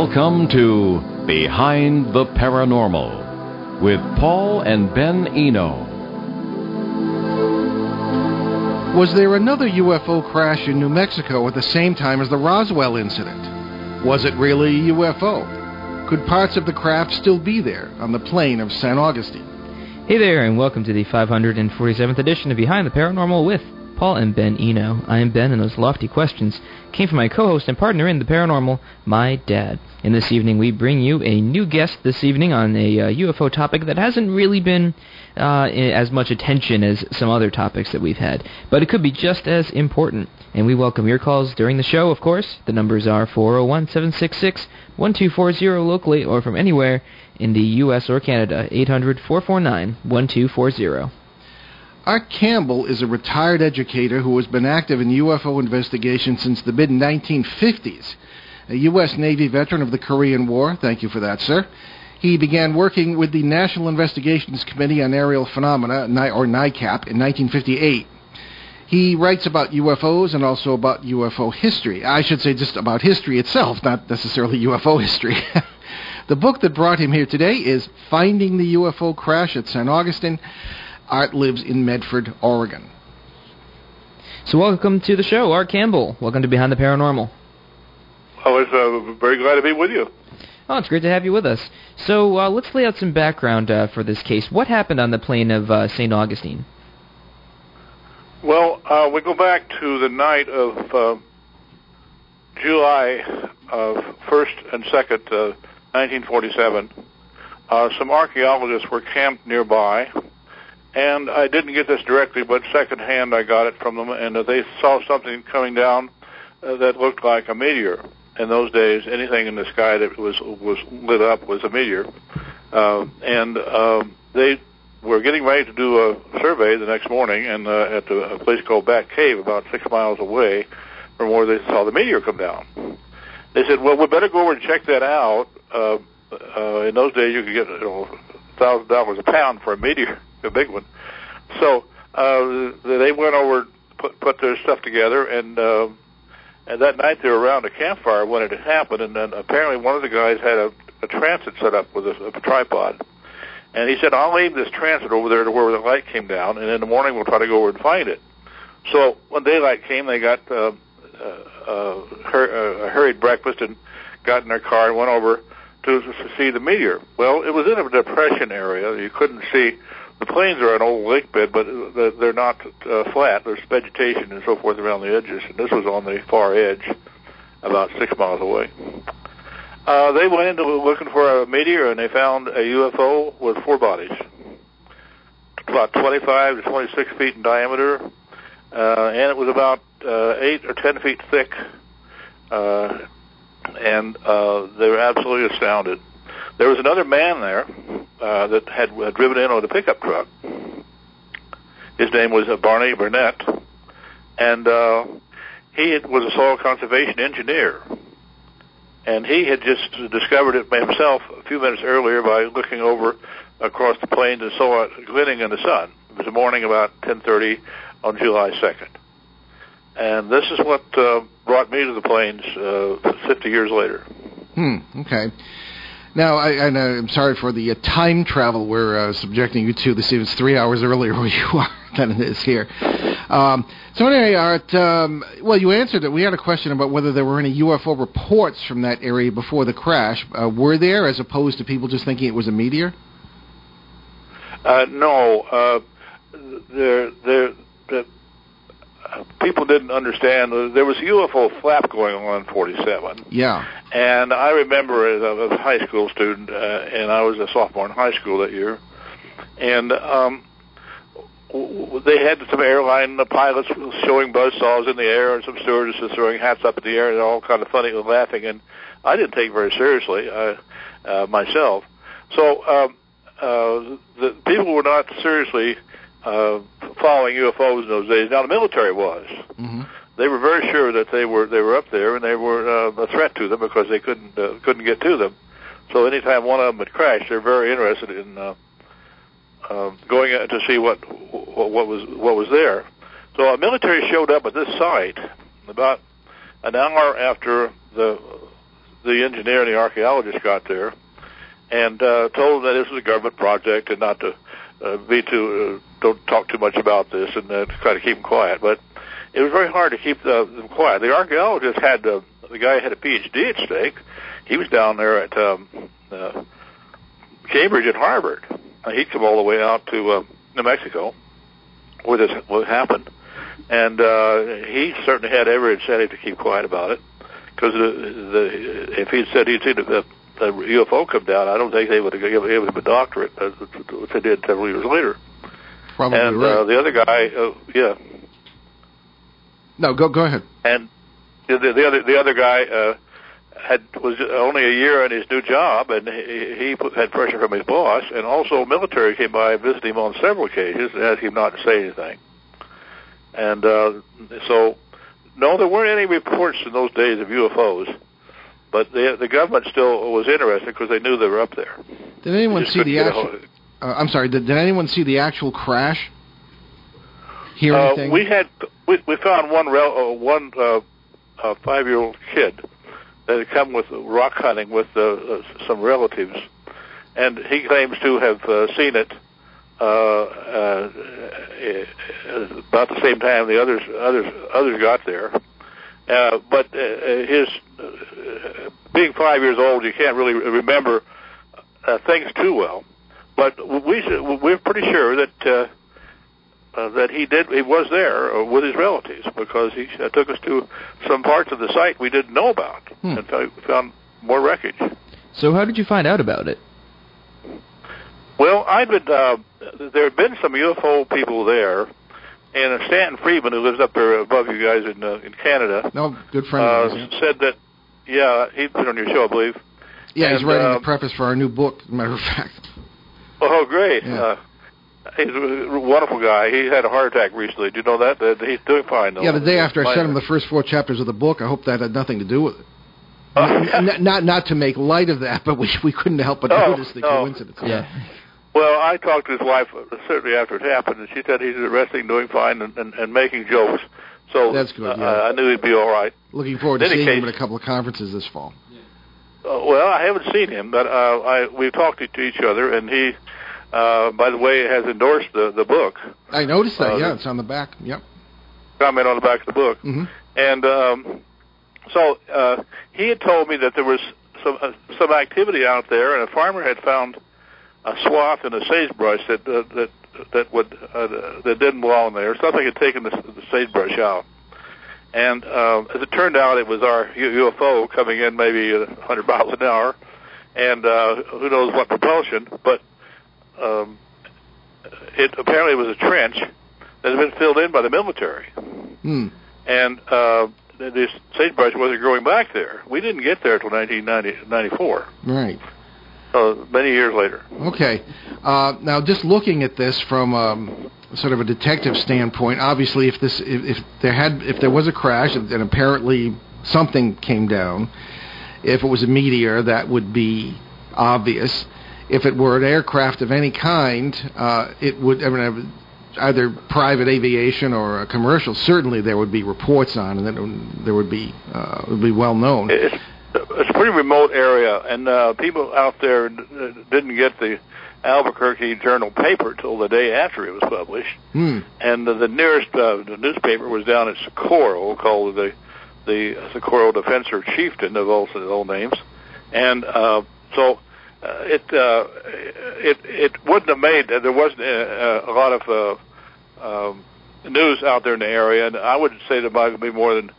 Welcome to Behind the Paranormal with Paul and Ben Eno. Was there another UFO crash in New Mexico at the same time as the Roswell incident? Was it really a UFO? Could parts of the craft still be there on the plain of San Augustine? Hey there, and welcome to the 547th edition of Behind the Paranormal with Paul and Ben Eno. I am Ben, and those lofty questions came from my co-host and partner in the paranormal, my dad. And this evening we bring you a new guest this evening on a uh, UFO topic that hasn't really been uh, as much attention as some other topics that we've had, but it could be just as important. And we welcome your calls during the show, of course. The numbers are 401-766-1240 locally or from anywhere in the U.S. or Canada, 800-449-1240. Art Campbell is a retired educator who has been active in UFO investigation since the mid 1950s. A U.S. Navy veteran of the Korean War, thank you for that, sir. He began working with the National Investigations Committee on Aerial Phenomena, or NICAP, in 1958. He writes about UFOs and also about UFO history. I should say just about history itself, not necessarily UFO history. the book that brought him here today is Finding the UFO Crash at St. Augustine. Art lives in Medford, Oregon. So, welcome to the show, Art Campbell. Welcome to Behind the Paranormal. I was uh, very glad to be with you. Oh, it's great to have you with us. So, uh, let's lay out some background uh, for this case. What happened on the plain of uh, St. Augustine? Well, uh, we go back to the night of uh, July of 1st and 2nd, 1947. some archaeologists were camped nearby and I didn't get this directly, but secondhand I got it from them, and they saw something coming down uh, that looked like a meteor. In those days, anything in the sky that was was lit up was a meteor, uh, and um, they were getting ready to do a survey the next morning, and uh, at a place called Bat Cave, about six miles away from where they saw the meteor come down. They said, "Well, we better go over and check that out." Uh, uh, in those days, you could get you know thousand dollars a pound for a meteor a big one. So uh, they went over, put put their stuff together, and uh, and that night they were around a campfire when it had happened. And then apparently one of the guys had a, a transit set up with a, a tripod, and he said, "I'll leave this transit over there to where the light came down, and in the morning we'll try to go over and find it." So when daylight came, they got uh, uh, uh, hur- uh, a hurried breakfast and got in their car and went over to, to see the meteor. Well, it was in a depression area; you couldn't see the plains are an old lake bed, but they're not uh, flat. There's vegetation and so forth around the edges, and this was on the far edge, about six miles away. Uh, they went into looking for a meteor, and they found a UFO with four bodies, about 25 to 26 feet in diameter, uh, and it was about uh, eight or ten feet thick. Uh, and uh, they were absolutely astounded. There was another man there uh, that had, had driven in on a pickup truck. His name was uh, Barney Barnett, and uh, he was a soil conservation engineer. And he had just discovered it himself a few minutes earlier by looking over across the plains and saw it glinting in the sun. It was a morning about 10:30 on July 2nd. And this is what uh, brought me to the plains uh, 50 years later. Hmm. Okay. Now, I, am sorry for the uh, time travel we're uh, subjecting you to. This is three hours earlier where you are than it is here. Um, so anyway, Art, um, well, you answered it. We had a question about whether there were any UFO reports from that area before the crash. Uh, were there, as opposed to people just thinking it was a meteor? Uh, no. Uh, there, there, the people didn't understand. There was a UFO flap going on in 47. Yeah. And I remember as a, high school student, uh, and I was a sophomore in high school that year, and um, they had some airline pilots showing buzz saws in the air and some stewardesses throwing hats up in the air and all kind of funny and laughing. And I didn't take it very seriously uh, uh, myself. So um, uh, the people were not seriously uh, following UFOs in those days. Now the military was. Mm-hmm. They were very sure that they were they were up there and they were uh, a threat to them because they couldn't uh, couldn't get to them. So anytime one of them would crash, they're very interested in uh, uh, going to see what, what what was what was there. So a military showed up at this site about an hour after the the engineer and the archaeologist got there and uh, told them that this was a government project and not to uh, be too uh, don't talk too much about this and uh, try to keep them quiet. But it was very hard to keep the, them quiet. The archaeologist had uh, the guy had a PhD at stake. He was down there at um, uh, Cambridge and Harvard. Uh, he'd come all the way out to uh, New Mexico where this what happened, and uh, he certainly had every incentive to keep quiet about it because the, the if he'd said he'd seen a, a UFO come down, I don't think they would have given him a doctorate, which they did several years later. Probably and right. uh, the other guy, uh, yeah, no, go go ahead. and the, the other the other guy uh, had was only a year in his new job, and he, he put, had pressure from his boss, and also military came by and visited him on several occasions and asked him not to say anything. And uh, so, no, there weren't any reports in those days of UFOs, but the the government still was interested because they knew they were up there. Did anyone see the actual? Uh, I'm sorry. Did, did anyone see the actual crash? Hear Uh, anything? we had we, we found one rel, uh, one uh, uh, five year old kid that had come with rock hunting with uh, some relatives, and he claims to have uh, seen it uh, uh, uh, about the same time the others others others got there. Uh, but uh, his uh, being five years old, you can't really remember uh, things too well. But we we're pretty sure that. Uh, uh, that he did he was there with his relatives because he uh, took us to some parts of the site we didn't know about Hmm. and found, found more wreckage. So how did you find out about it? Well, I'd been uh, there had been some UFO people there, and Stanton Friedman, who lives up there above you guys in uh, in Canada, no, good friend uh. Yeah, said that yeah he'd been on your show, I believe. yeah he's writing uh, the preface for our new book. As a matter of fact. Oh, great! Yeah. Uh, he's a wonderful guy. He had a heart attack recently. Do you know that? That he's doing fine though. Yeah, the day after I sent him the first four chapters of the book, I hope that had nothing to do with it. Oh, N- not not to make light of that, but we we couldn't help but Oh, notice the no. coincidence. Yeah. Well, I talked to his wife uh, certainly after it happened, and she said he's resting, doing fine, and, and, and making jokes. So That's good, uh, yeah. I knew he'd be all right. Looking forward to In any seeing him at a couple of conferences this fall. Uh, well, I haven't seen him, but uh, I we've talked to each other, and he, uh, by the way, has endorsed the the book. I noticed that. Uh, yeah, it's on the back. Yep. Comment on the back of the book, hmm and um, so uh, he had told me that there was some uh, some activity out there, and a farmer had found a swath in a sagebrush that uh, that that would uh, that didn't belong there. Something had taken the, the sagebrush out, and uh, as it turned out, it was our UFO coming in maybe a 100 miles an hour, and uh, who knows what propulsion, but um, it apparently was a trench that had been filled in by the military Hmm. and uh, this sagebrush wasn't growing back there. We didn't get there until 1994, Right. uh, many years later. Okay. Uh, now, just looking at this from um, sort of a detective standpoint, obviously, if this if, if there had if there was a crash and, apparently something came down, if it was a meteor, that would be obvious. If it were an aircraft of any kind, uh, it would. I mean, either private aviation or a commercial. Certainly, there would be reports on, and then there would be uh, would be well known. It's, it's a pretty remote area, and uh, people out there didn't get the Albuquerque Journal paper till the day after it was published. Hmm. and the, the nearest uh, the newspaper was down at Socorro, called the the Socorro Defensor Chieftain of all of all names, and uh, so uh, it uh, it it wouldn't have made there wasn't uh, a lot of uh, um, news out there in the area, and I would say there might be more than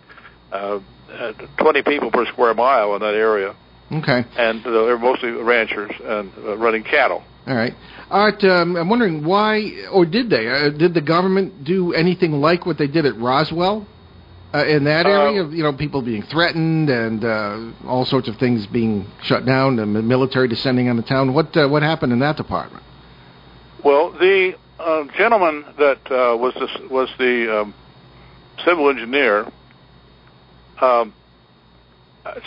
uh, uh, 20 people per square mile in that area, Okay. and uh, they're mostly ranchers and uh, running cattle. All right. Art, um, I'm wondering why, or did they? Uh, did the government do anything like what they did at Roswell? Uh, in that area, Uh, you know, people being threatened and uh, all sorts of things being shut down, and the military descending on the town. What uh, what happened in that department? Well, the uh, gentleman that uh, was the, was the um, civil engineer um,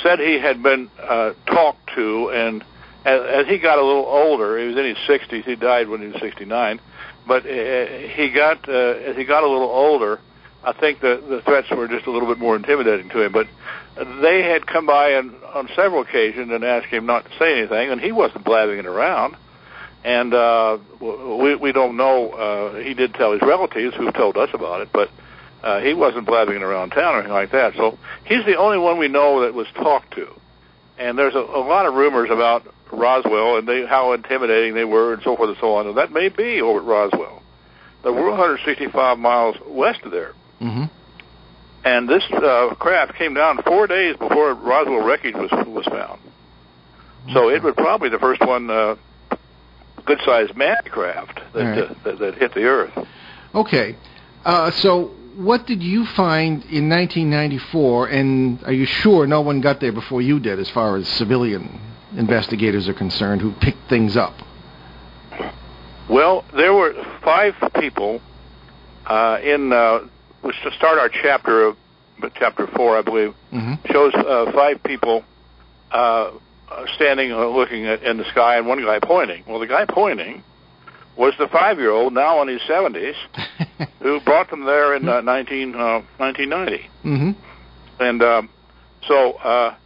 said he had been uh, talked to, and as, he got a little older, he was in his 60s. He died when he was 69, but uh, he got uh, as he got a little older. I think the the threats were just a little bit more intimidating to him. But they had come by on, on several occasions and asked him not to say anything, and he wasn't blabbing it around. And uh, we we don't know. Uh, he did tell his relatives who told us about it, but uh, he wasn't blabbing it around town or anything like that. So he's the only one we know that was talked to. And there's a, a lot of rumors about Roswell and they, how intimidating they were and so forth and so on. And that may be over at Roswell. But we're 165 miles west of there. Mm-hmm. And this uh, craft came down four days before Roswell wreckage was was found. So it was probably the first one, uh, good-sized manned craft that, right. uh, that that hit the Earth. Okay. Uh, so, what did you find in 1994? And are you sure no one got there before you did, as far as civilian investigators are concerned, who picked things up? Well, there were five people uh, in uh, which to start our chapter of chapter four, I believe, Mm-hmm. shows uh, five people uh, standing uh, looking at, in the sky and one guy pointing. Well, the guy pointing was the five-year-old, now in his 70s, who brought them there in uh, 19, uh, 1990. mm-hmm. And um, so uh,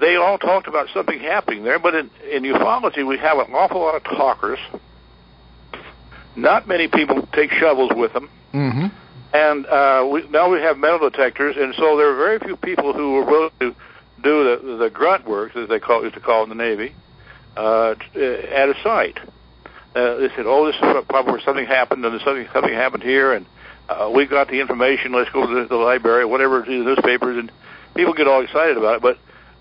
they all talked about something happening there. But in, in ufology, we have an awful lot of talkers. Not many people take shovels with them. Mm-hmm. And uh, we, now we have metal detectors, and so there are very few people who are willing to do the, the grunt work, as they call used to call it in the Navy, uh, at a site. Uh, they said, "Oh, this is probably where something happened, and something something happened here, and uh, we got the information. Let's go to the, the library, whatever, to the newspapers, and people get all excited about it. But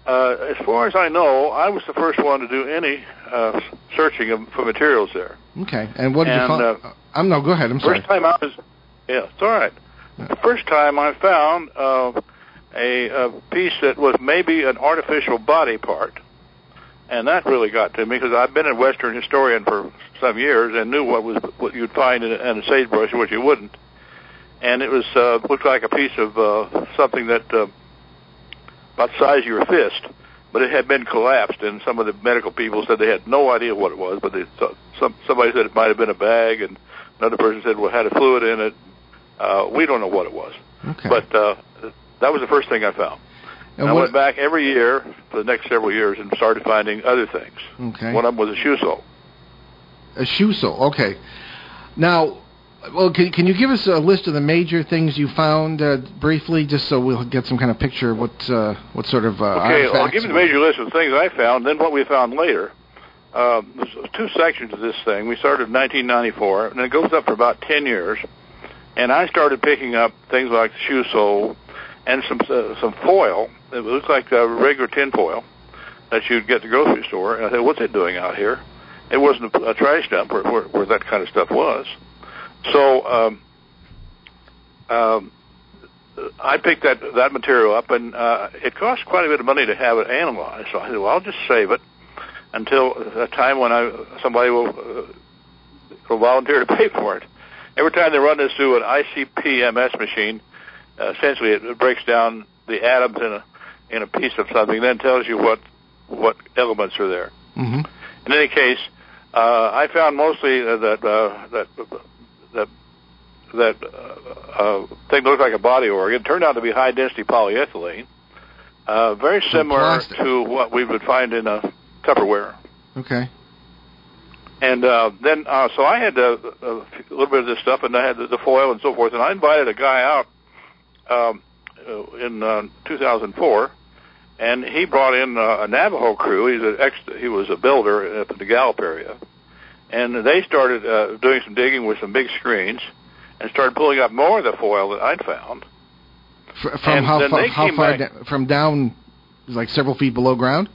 uh, as far as I know, I was the first one to do any uh, searching of, for materials there. Okay. And what did you find? uh, I'm no. Go ahead. I'm sorry. First time I was, yeah, it's all right. The first time I found uh, a, a piece that was maybe an artificial body part, and that really got to me because I've been a Western historian for some years and knew what was what you'd find in a, in a sagebrush and what you wouldn't. And it was uh, looked like a piece of uh, something that uh, about the size of your fist, but it had been collapsed. And some of the medical people said they had no idea what it was, but they thought, some somebody said it might have been a bag, and another person said well it had a fluid in it. Uh, we don't know what it was, Okay. but uh, that was the first thing I found. and And I went back every year for the next several years and started finding other things. Okay. One of them was a shoe sole. A shoe sole. Okay. Now, well, can, can you give us a list of the major things you found uh, briefly, just so we'll get some kind of picture of what uh, what sort of uh, Okay, I'll give you the major list of things I found, then what we found later. Um, there's two sections of this thing. We started in 1994, and it goes up for about 10 years. And I started picking up things like the shoe sole and some uh, some foil. It looked like uh, regular tin foil that you'd get at the grocery store. And I said, "What's it doing out here?" It wasn't a, a trash dump where, where, where that kind of stuff was. So um, um, I picked that that material up, and uh, it cost quite a bit of money to have it analyzed. So I said, "Well, I'll just save it until the time when I somebody will, uh, will volunteer to pay for it." Every time they run this through an ICP-MS machine, uh, essentially it, breaks down the atoms in a in a piece of something, then tells you what what elements are there. hmm In any case, uh, I found mostly uh, that uh, that that that uh, uh, thing looked like a body organ. It turned out to be high density polyethylene, uh, very similar to what we would find in a Tupperware. Okay. And uh, then, uh, so I had uh, a, a little bit of this stuff, and I had the, the foil and so forth. And I invited a guy out um, uh, in uh, 2004, and he brought in uh, a Navajo crew. He's an ex. He was a builder up in the Gallup area, and they started uh, doing some digging with some big screens, and started pulling up more of the foil that I'd found. F- from And how then far? they How far? da- from down, like several feet below ground.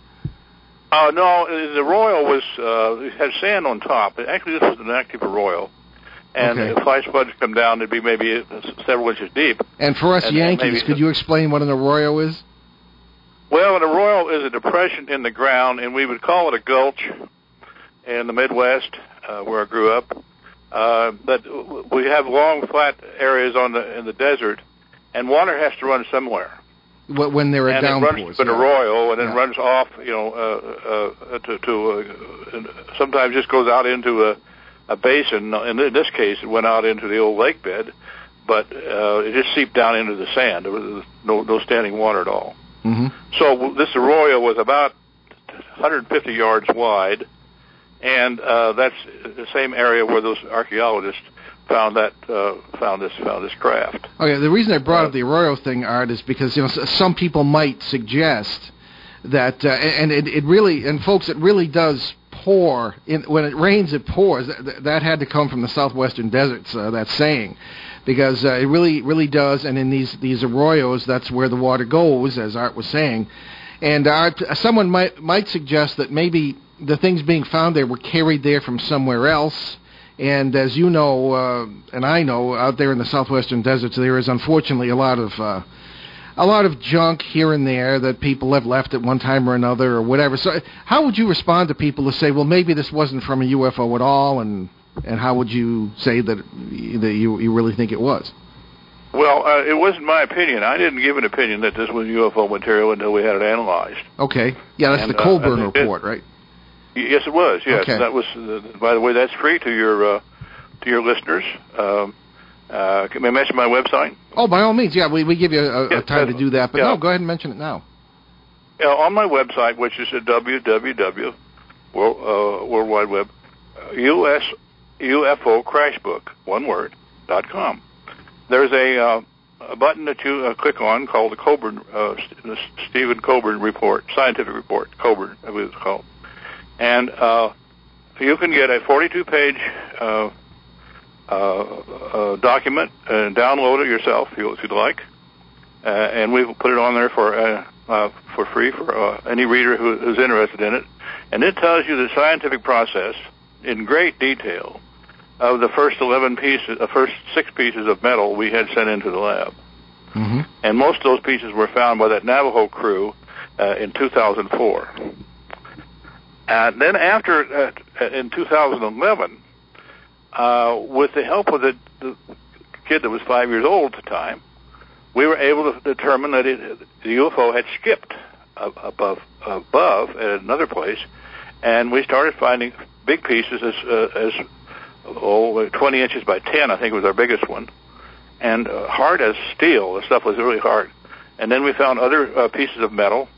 Uh, no, the arroyo was uh, had sand on top. Actually, this was an active arroyo, and Okay. if ice buds come down, it'd be maybe uh, several inches deep. And for us and Yankees, could you explain what an arroyo is? Well, an arroyo is a depression in the ground, and we would call it a gulch in the Midwest, uh, where I grew up. Uh, but we have long, flat areas on the in the desert, and water has to run somewhere. When there are and it runs to an yeah. arroyo, and then Yeah. runs off, you know, uh, uh, to, to uh, sometimes just goes out into a, a basin. And in this case, it went out into the old lake bed, but uh, it just seeped down into the sand. There was no no standing water at all. hmm So this arroyo was about 150 yards wide, and uh, that's the same area where those archaeologists found that uh, found this found this craft. Okay, the reason I brought Uh, up the Arroyo thing, Art, is because you know some people might suggest that, uh, and it, it really, and folks, it really does pour. In, when it rains, it pours. That, that had to come from the southwestern deserts. Uh, that saying, because uh, it really, really does. And in these these arroyos, that's where the water goes, as Art was saying. And Art, someone might might suggest that maybe the things being found there were carried there from somewhere else. And as you know, uh, and I know, out there in the southwestern deserts, there is unfortunately a lot of uh, a lot of junk here and there that people have left at one time or another, or whatever. So, how would you respond to people who say, "Well, maybe this wasn't from a UFO at all," and and how would you say that that you you really think it was? Well, uh, it wasn't my opinion. I didn't give an opinion that this was UFO material until we had it analyzed. Okay, yeah, that's And, the uh, Colburn it- report, right? Yes, it was. Yes, Okay. that was. Uh, by the way, that's free to your uh, to your listeners. Um, uh, can I mention my website? Oh, by all means, yeah, we we give you a, a Yeah, time to do that, but yeah. no, go ahead and mention it now. Yeah, on my website, which is at www world, uh, World Wide Web uh, US UFO Crashbook one word dot com. There's a uh, a button that you uh, click on called the Coburn uh, St- the Stephen Coburn Report, scientific report, Coburn, I believe it's called, and uh, you can get a 42-page uh, uh, uh, document and download it yourself if, you, if you'd like. Uh, and we've put it on there for uh, uh, for free for uh, any reader who, who's interested in it. And it tells you the scientific process in great detail of the first 11 pieces, the first six pieces of metal we had sent into the lab. Mm-hmm. And most of those pieces were found by that Navajo crew uh, in 2004. And then after, uh, in 2011, uh, with the help of the, the kid that was five years old at the time, we were able to determine that it, the UFO had skipped above above at another place, and we started finding big pieces as uh, as oh 20 inches by 10, I think was our biggest one, and uh, hard as steel. The stuff was really hard. And then we found other uh, pieces of metal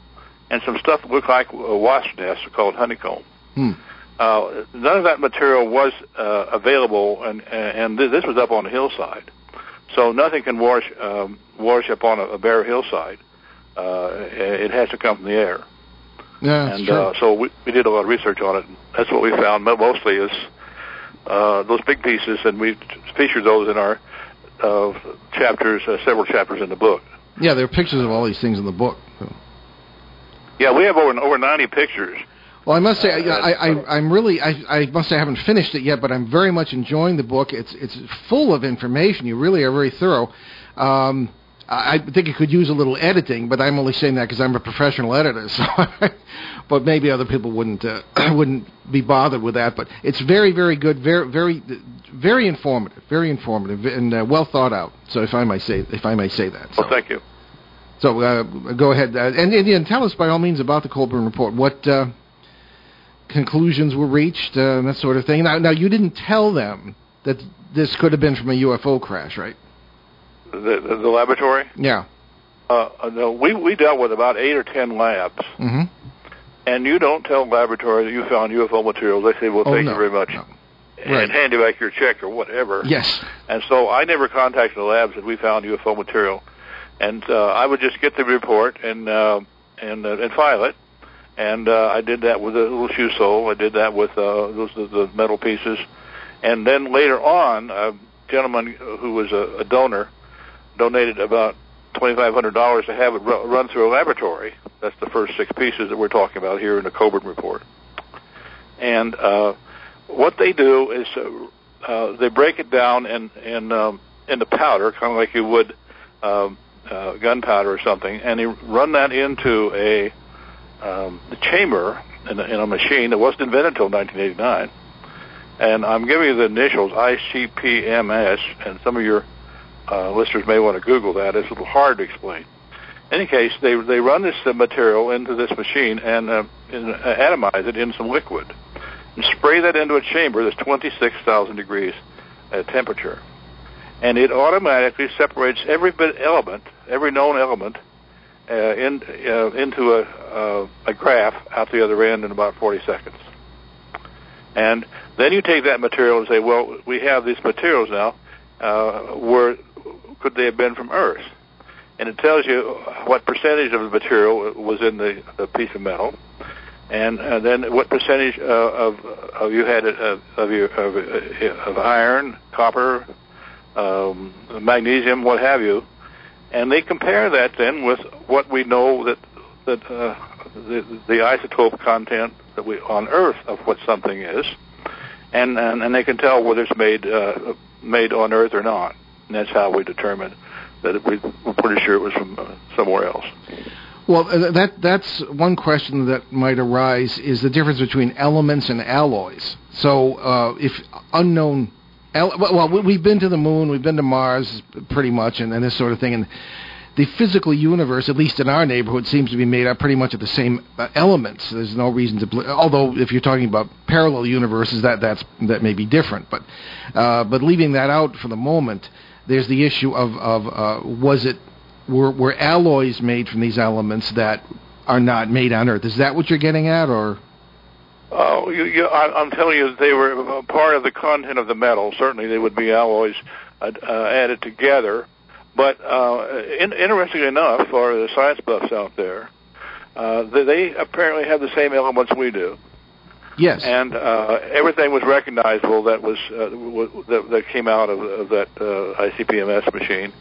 and some stuff that looked like a wasp nest called honeycomb. Hmm. Uh, none of that material was uh, available, and and th- this was up on a hillside, so nothing can wash um, wash up on a, a bare hillside. Uh, it has to come from the air, Yeah, and uh, so we, we did a lot of research on it. And that's what we found mostly is uh, those big pieces, and we featured those in our uh, chapters, uh, several chapters in the book. yeah, there are pictures of all these things in the book. Yeah, we have over over 90 pictures. Well, I must say, Uh, I, I, I, I'm really, I, I must say, I haven't finished it yet, but I'm very much enjoying the book. It's, it's full of information. You really are very thorough. Um, I I think it could use a little editing, but I'm only saying that because I'm a professional editor. So, but maybe other people wouldn't, uh, wouldn't be bothered with that. But it's very, very good, very, very, very informative, very informative, and uh, well thought out. So, if I may say, if I may say that. So. Well, thank you. So uh, go ahead uh, and, and, and tell us by all means about the Colburn report. What uh, conclusions were reached uh, and that sort of thing. Now, now you didn't tell them that this could have been from a UFO crash, right? The, the, the laboratory. Yeah. Uh, uh, no, we we dealt with about eight or ten labs, Mm-hmm. and you don't tell the laboratory that you found UFO material. They say, "Well, Oh, thank no, you very much," no. and hand you back your check or whatever. Yes. And so I never contacted the labs that we found UFO material, and uh, I would just get the report and uh, and uh, and file it. And uh, I did that with a little shoe sole. I did that with uh, those the, metal pieces, and then later on, a gentleman who was a, a donor donated about twenty five hundred dollars to have it run through a laboratory. That's the first six pieces that we're talking about here in the Coburn report. And uh, what they do is uh, uh, they break it down in in um, into powder, kind of like you would um, uh, gunpowder or something, and they run that into a um, chamber in a, in a machine that wasn't invented until 1989. And I'm giving you the initials ICP-MS, and some of your uh, listeners may want to Google that. It's a little hard to explain. In any case, they they run this uh, material into this machine and uh, uh, atomize it in some liquid and spray that into a chamber that's 26,000 degrees uh, temperature. And it automatically separates every bit element, every known element, uh, in, uh, into a, uh, a graph out the other end in about 40 seconds. And then you take that material and say, well, we have these materials now. Uh, where could they have been from Earth? And it tells you what percentage of the material was in the, the piece of metal, and uh, then what percentage uh, of of you had uh, of your of, uh, of iron, copper, um, magnesium, what have you, and they compare that then with what we know that that uh, the, the isotope content that we on Earth of what something is, and and, and they can tell whether it's made uh, made on Earth or not, and that's how we determine that we, we're pretty sure it was from uh, somewhere else. Well, uh, that that's one question that might arise is the difference between elements and alloys. So, uh, if unknown, well, we've been to the moon, we've been to Mars, pretty much, and, and this sort of thing, and the physical universe, at least in our neighborhood, seems to be made up pretty much of the same uh, elements. There's no reason to, bl- although if you're talking about parallel universes, that that's that may be different. But uh, but leaving that out for the moment, there's the issue of of uh, was it were were alloys made from these elements that are not made on Earth? Is that what you're getting at, or? Oh, you, you, I, I'm telling you, they were part of the content of the metal. Certainly, they would be alloys uh, uh, added together but uh, in, interestingly enough, for the science buffs out there, uh, they, apparently have the same elements we do. Yes. And uh, everything was recognizable that was uh, w- that, that came out of, of that uh, ICP-MS machine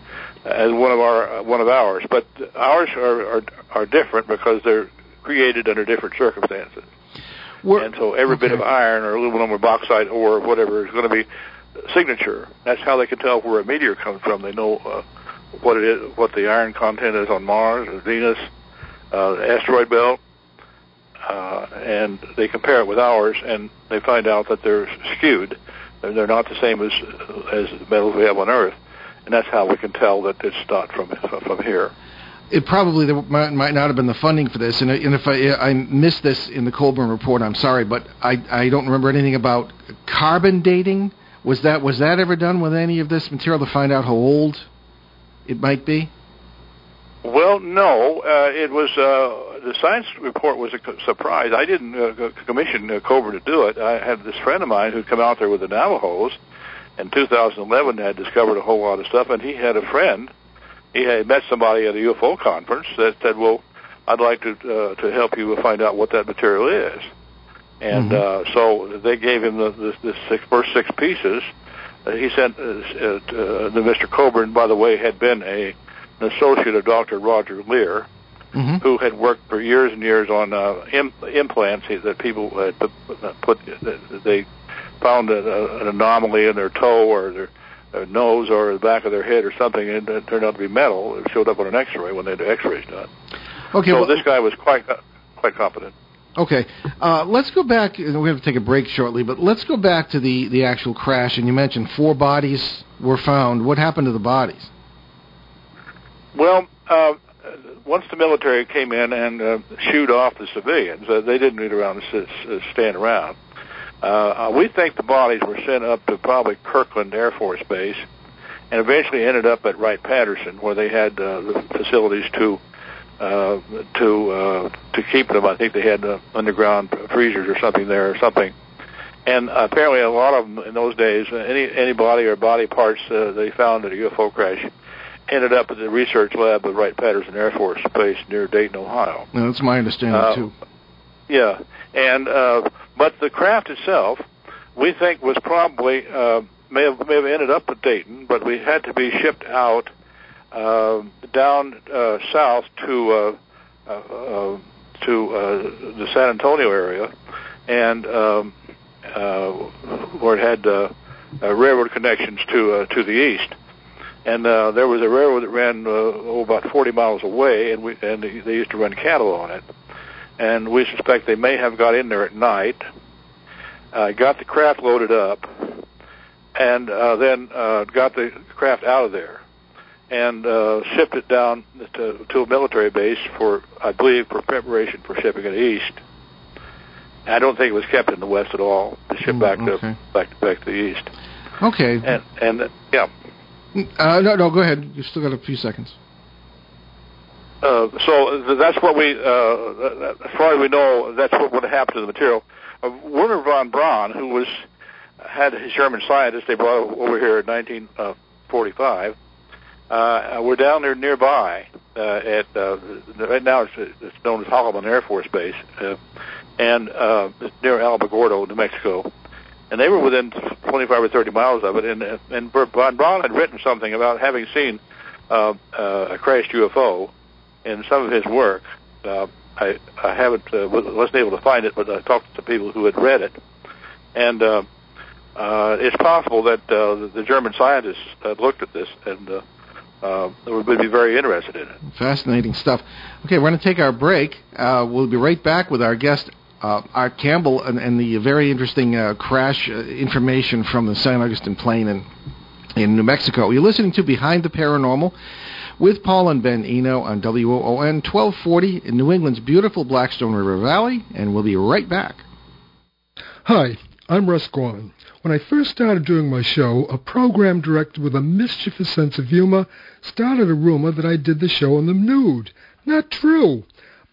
as one of our one of ours. But ours are, are are different because they're created under different circumstances. We're, and so every okay. bit of iron or aluminum or bauxite or whatever is going to be signature. That's how they can tell where a meteor comes from. They know uh, what it is, what the iron content is on Mars or Venus, uh, the asteroid belt, uh, and they compare it with ours, and they find out that they're skewed. They're, they're not the same as as the metals we have on Earth, and that's how we can tell that it's not from from here. It probably there might, might not have been the funding for this, and, and if I, I missed this in the Colburn report, I'm sorry, but I I don't remember anything about carbon dating. Was that was that ever done with any of this material to find out how old it might be? Well, no. Uh, it was uh, the science report was a surprise. I didn't uh, commission uh, Colburn to do it. I had this friend of mine who'd come out there with the Navajos in 2011 had discovered a whole lot of stuff, and he had a friend. He had met somebody at a UFO conference that said, "Well, I'd like to uh, to help you find out what that material is." And mm-hmm. uh, so they gave him the, the, the six, first six pieces uh, he sent uh, uh, the Mr. Colburn, by the way, had been a an associate of Dr. Roger Leir, mm-hmm. who had worked for years and years on uh, Im- implants that people had put. They found a, an anomaly in their toe or their, their nose or the back of their head or something, and it turned out to be metal. It showed up on an X-ray when they had the X-rays done. Okay, so well, this guy was quite quite competent. Okay, uh, let's go back. We have to take a break shortly, but let's go back to the, the actual crash. And you mentioned four bodies were found. What happened to the bodies? Well, uh, once the military came in and uh, shooed off the civilians, uh, they didn't need around to sit, stand around. Uh, we think the bodies were sent up to probably Kirtland Air Force Base, and eventually ended up at Wright Patterson, where they had uh, the facilities to uh, to uh, to keep them. I think they had uh, underground freezers or something there or something. And apparently, a lot of them in those days, uh, any any body or body parts uh, they found at a UFO crash ended up at the research lab of Wright Patterson Air Force Base near Dayton, Ohio. No, that's my understanding uh, too. Yeah, and uh, but the craft itself, we think was probably uh, may have may have ended up at Dayton, but we had to be shipped out uh, down uh, south to uh, uh, uh, to uh, the San Antonio area, and um, uh, where it had uh, uh, railroad connections to uh, to the east. And uh, there was a railroad that ran uh, oh, about 40 miles away, and we and they used to run cattle on it. And we suspect they may have got in there at night, uh, got the craft loaded up, and uh, then uh, got the craft out of there and uh, shipped it down to, to a military base for, I believe, for preparation for shipping it east. I don't think it was kept in the west at all. To ship back okay. to back to back to the east. Okay. And and yeah. Uh, no, no. Go ahead. You still got a few seconds. Uh, so that's what we, uh, as far as we know, that's what would happen to the material. Uh, Wernher von Braun, who was had his German scientists they brought over here in 1945, uh, we're down there nearby uh, at uh, right now it's, it's known as Holloman Air Force Base, uh, and uh, near Alamogordo, New Mexico. And they were within 25 or 30 miles of it, and and von Braun had written something about having seen uh, uh, a crashed UFO in some of his work. Uh, I I haven't uh, wasn't able to find it, but I talked to people who had read it, and uh, uh, it's possible that uh, the German scientists had looked at this and uh, uh, would be very interested in it. Fascinating stuff. Okay, we're going to take our break. Uh, we'll be right back with our guest. Uh, Art Campbell and, and the very interesting uh, crash uh, information from the St. Augustine plane in, in New Mexico. You're listening to Behind the Paranormal with Paul and Ben Eno on WOON 1240 in New England's beautiful Blackstone River Valley, and we'll be right back. Hi, I'm Russ Gorman. When I first started doing my show, a program director with a mischievous sense of humor started a rumor that I did the show in the nude. Not true.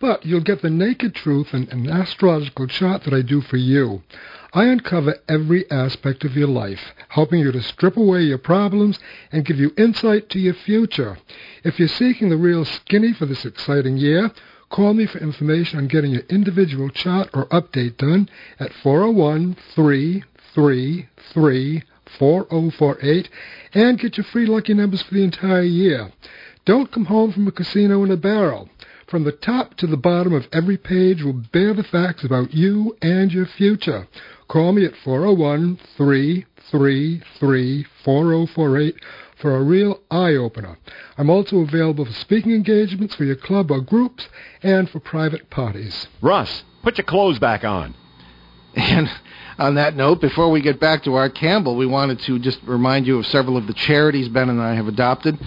But you'll get the naked truth in an astrological chart that I do for you. I uncover every aspect of your life, helping you to strip away your problems and give you insight to your future. If you're seeking the real skinny for this exciting year, call me for information on getting your individual chart or update done at 401 333 4048 and get your free lucky numbers for the entire year. Don't come home from a casino in a barrel. From the top to the bottom of every page will bear the facts about you and your future. Call me at 401 333 4048 for a real eye opener. I'm also available for speaking engagements for your club or groups and for private parties. Russ, put your clothes back on. And on that note, before we get back to Art Campbell, we wanted to just remind you of several of the charities Ben and I have adopted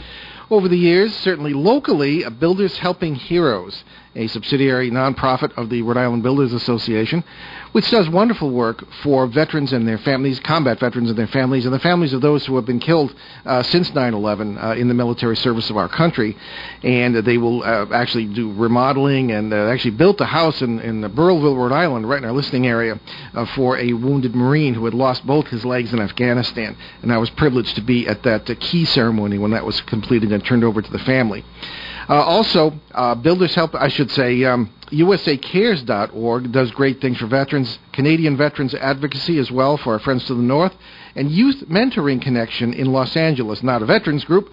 over the years, certainly locally, Builders Helping Heroes, a subsidiary nonprofit of the Rhode Island Builders Association, which does wonderful work for veterans and their families, combat veterans and their families, and the families of those who have been killed uh, since 9/11 uh, in the military service of our country. And they will uh, actually do remodeling and uh, actually built a house in, in Burrillville, Rhode Island, right in our listening area, uh, for a wounded Marine who had lost both his legs in Afghanistan. And I was privileged to be at that uh, key ceremony when that was completed and turned over to the family. Uh, also, uh, Builders Help, I should say, um, USACares.org does great things for veterans, Canadian Veterans Advocacy as well for our friends to the north, and Youth Mentoring Connection in Los Angeles, not a veterans group.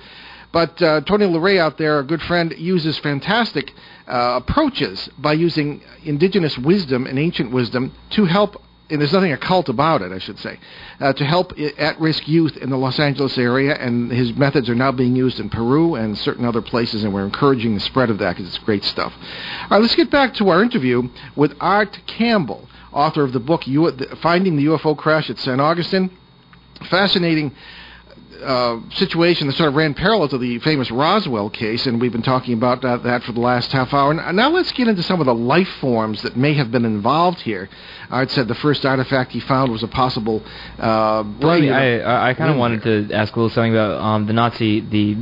But uh, Tony LeRae out there, a good friend, uses fantastic uh, approaches by using indigenous wisdom and ancient wisdom to help and there's nothing occult about it, I should say, uh, to help at-risk youth in the Los Angeles area. And his methods are now being used in Peru and certain other places, and we're encouraging the spread of that because it's great stuff. All right, let's get back to our interview with Art Campbell, author of the book Finding the UFO Crash at San Augustine. Fascinating uh, situation that sort of ran parallel to the famous Roswell case, and we've been talking about that, that for the last half hour. And now let's get into some of the life forms that may have been involved here. Art said the first artifact he found was a possible. Uh, well, I, I, I kind of wanted to ask a little something about um, the Nazi, the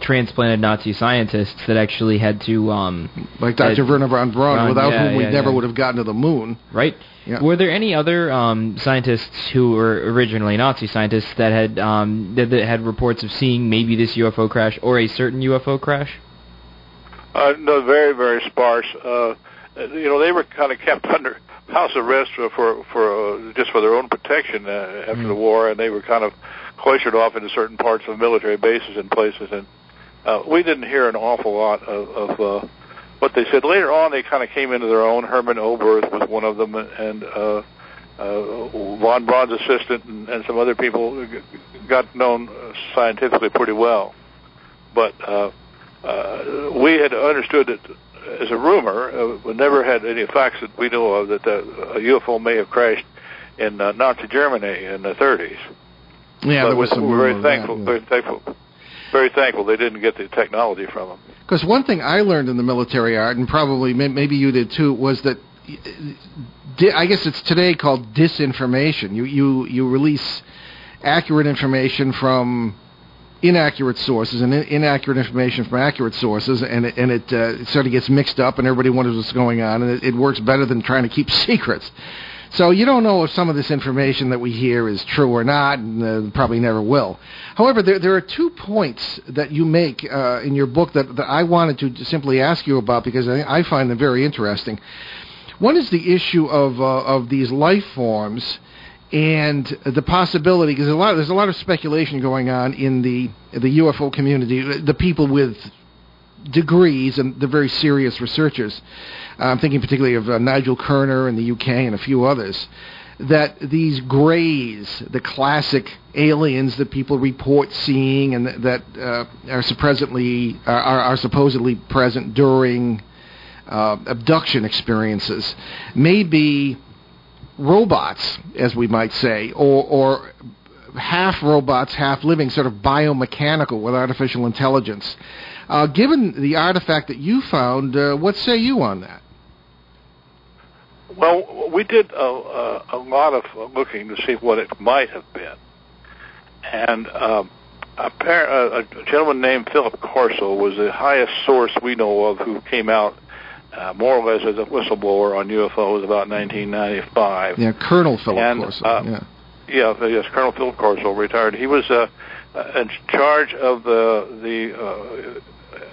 transplanted Nazi scientists that actually had to, um, like Dr. Wernher von Braun, without yeah, whom we yeah, never yeah. would have gotten to the moon. Right. Yeah. Were there any other um, scientists who were originally Nazi scientists that had um, that, that, had reports of seeing maybe this UFO crash or a certain UFO crash? Uh, no, very very sparse. Uh, you know, they were kind of kept under house arrest for for, for uh, just for their own protection uh, after mm. the war, and they were kind of cloistered off into certain parts of military bases and places. And uh, we didn't hear an awful lot of. of uh, what they said later on, they kind of came into their own. Hermann Oberth was one of them, and uh, uh, von Braun's assistant and, and some other people got known scientifically pretty well. But uh, uh, we had understood it as a rumor. Uh, we never had any facts that we know of that the, a UFO may have crashed in uh, Nazi Germany in the 30s. Yeah, but there was some. We're very thankful. That, yeah. Very thankful very thankful they didn't get the technology from them. Because one thing I learned in the military art, and probably maybe you did too, was that I guess it's today called disinformation. You you you release accurate information from inaccurate sources and in- inaccurate information from accurate sources, and it, and it, uh, it sort of gets mixed up, and everybody wonders what's going on, and it, it works better than trying to keep secrets. So you don't know if some of this information that we hear is true or not, and uh, probably never will. However, there, there are two points that you make uh, in your book that, that I wanted to simply ask you about because I, I find them very interesting. One is the issue of uh, of these life forms and the possibility because a lot there's a lot of speculation going on in the the UFO community. The people with degrees and the very serious researchers. I'm thinking particularly of uh, Nigel Kerner in the UK and a few others. That these grays, the classic aliens that people report seeing and that, that uh, are supposedly are, are supposedly present during uh, abduction experiences, may be robots, as we might say, or, or half robots, half living, sort of biomechanical with artificial intelligence. Uh, given the artifact that you found, uh, what say you on that? Well, we did a, a, a lot of looking to see what it might have been, and um, a, par- a, a gentleman named Philip Corso was the highest source we know of who came out uh, more or less as a whistleblower on UFOs about 1995. Yeah, Colonel Philip And, Corso. uh, yeah. Yeah, yes, Colonel Philip Corso retired. He was uh, in charge of the the uh,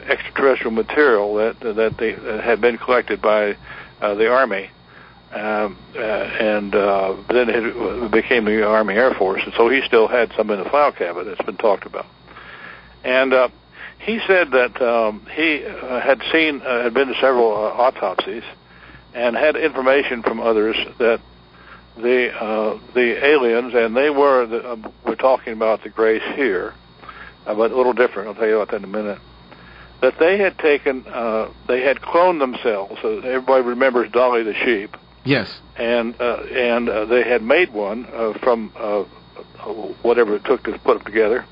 extraterrestrial material that that they that had been collected by uh, the Army, um, uh, and uh, then it became the Army Air Force, and so he still had some in the file cabinet that's been talked about. And uh, he said that um, he uh, had seen uh, had been to several uh, autopsies, and had information from others that the uh, the aliens, and they were the, uh, we're talking about the Greys here, uh, but a little different. I'll tell you about that in a minute. That they had taken, uh, they had cloned themselves. So everybody remembers Dolly the sheep, Yes. and uh, and uh, they had made one uh, from uh, whatever it took to put them together,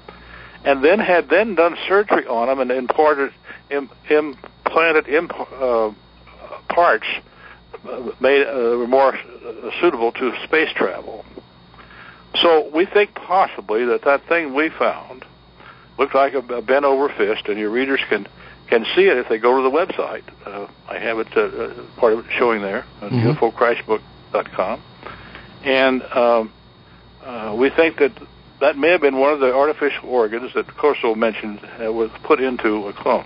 and then had then done surgery on them and imparted Im, implanted imp, uh, parts uh, made uh, were more uh, suitable to space travel. So we think possibly that that thing we found looked like a, a bent over fist, and your readers can can see it if they go to the website. Uh, I have it uh, uh, part of it showing there on Mhm. UFOCrashbook.com, and um, uh, we think that that may have been one of the artificial organs that Corso mentioned uh, was put into a clone.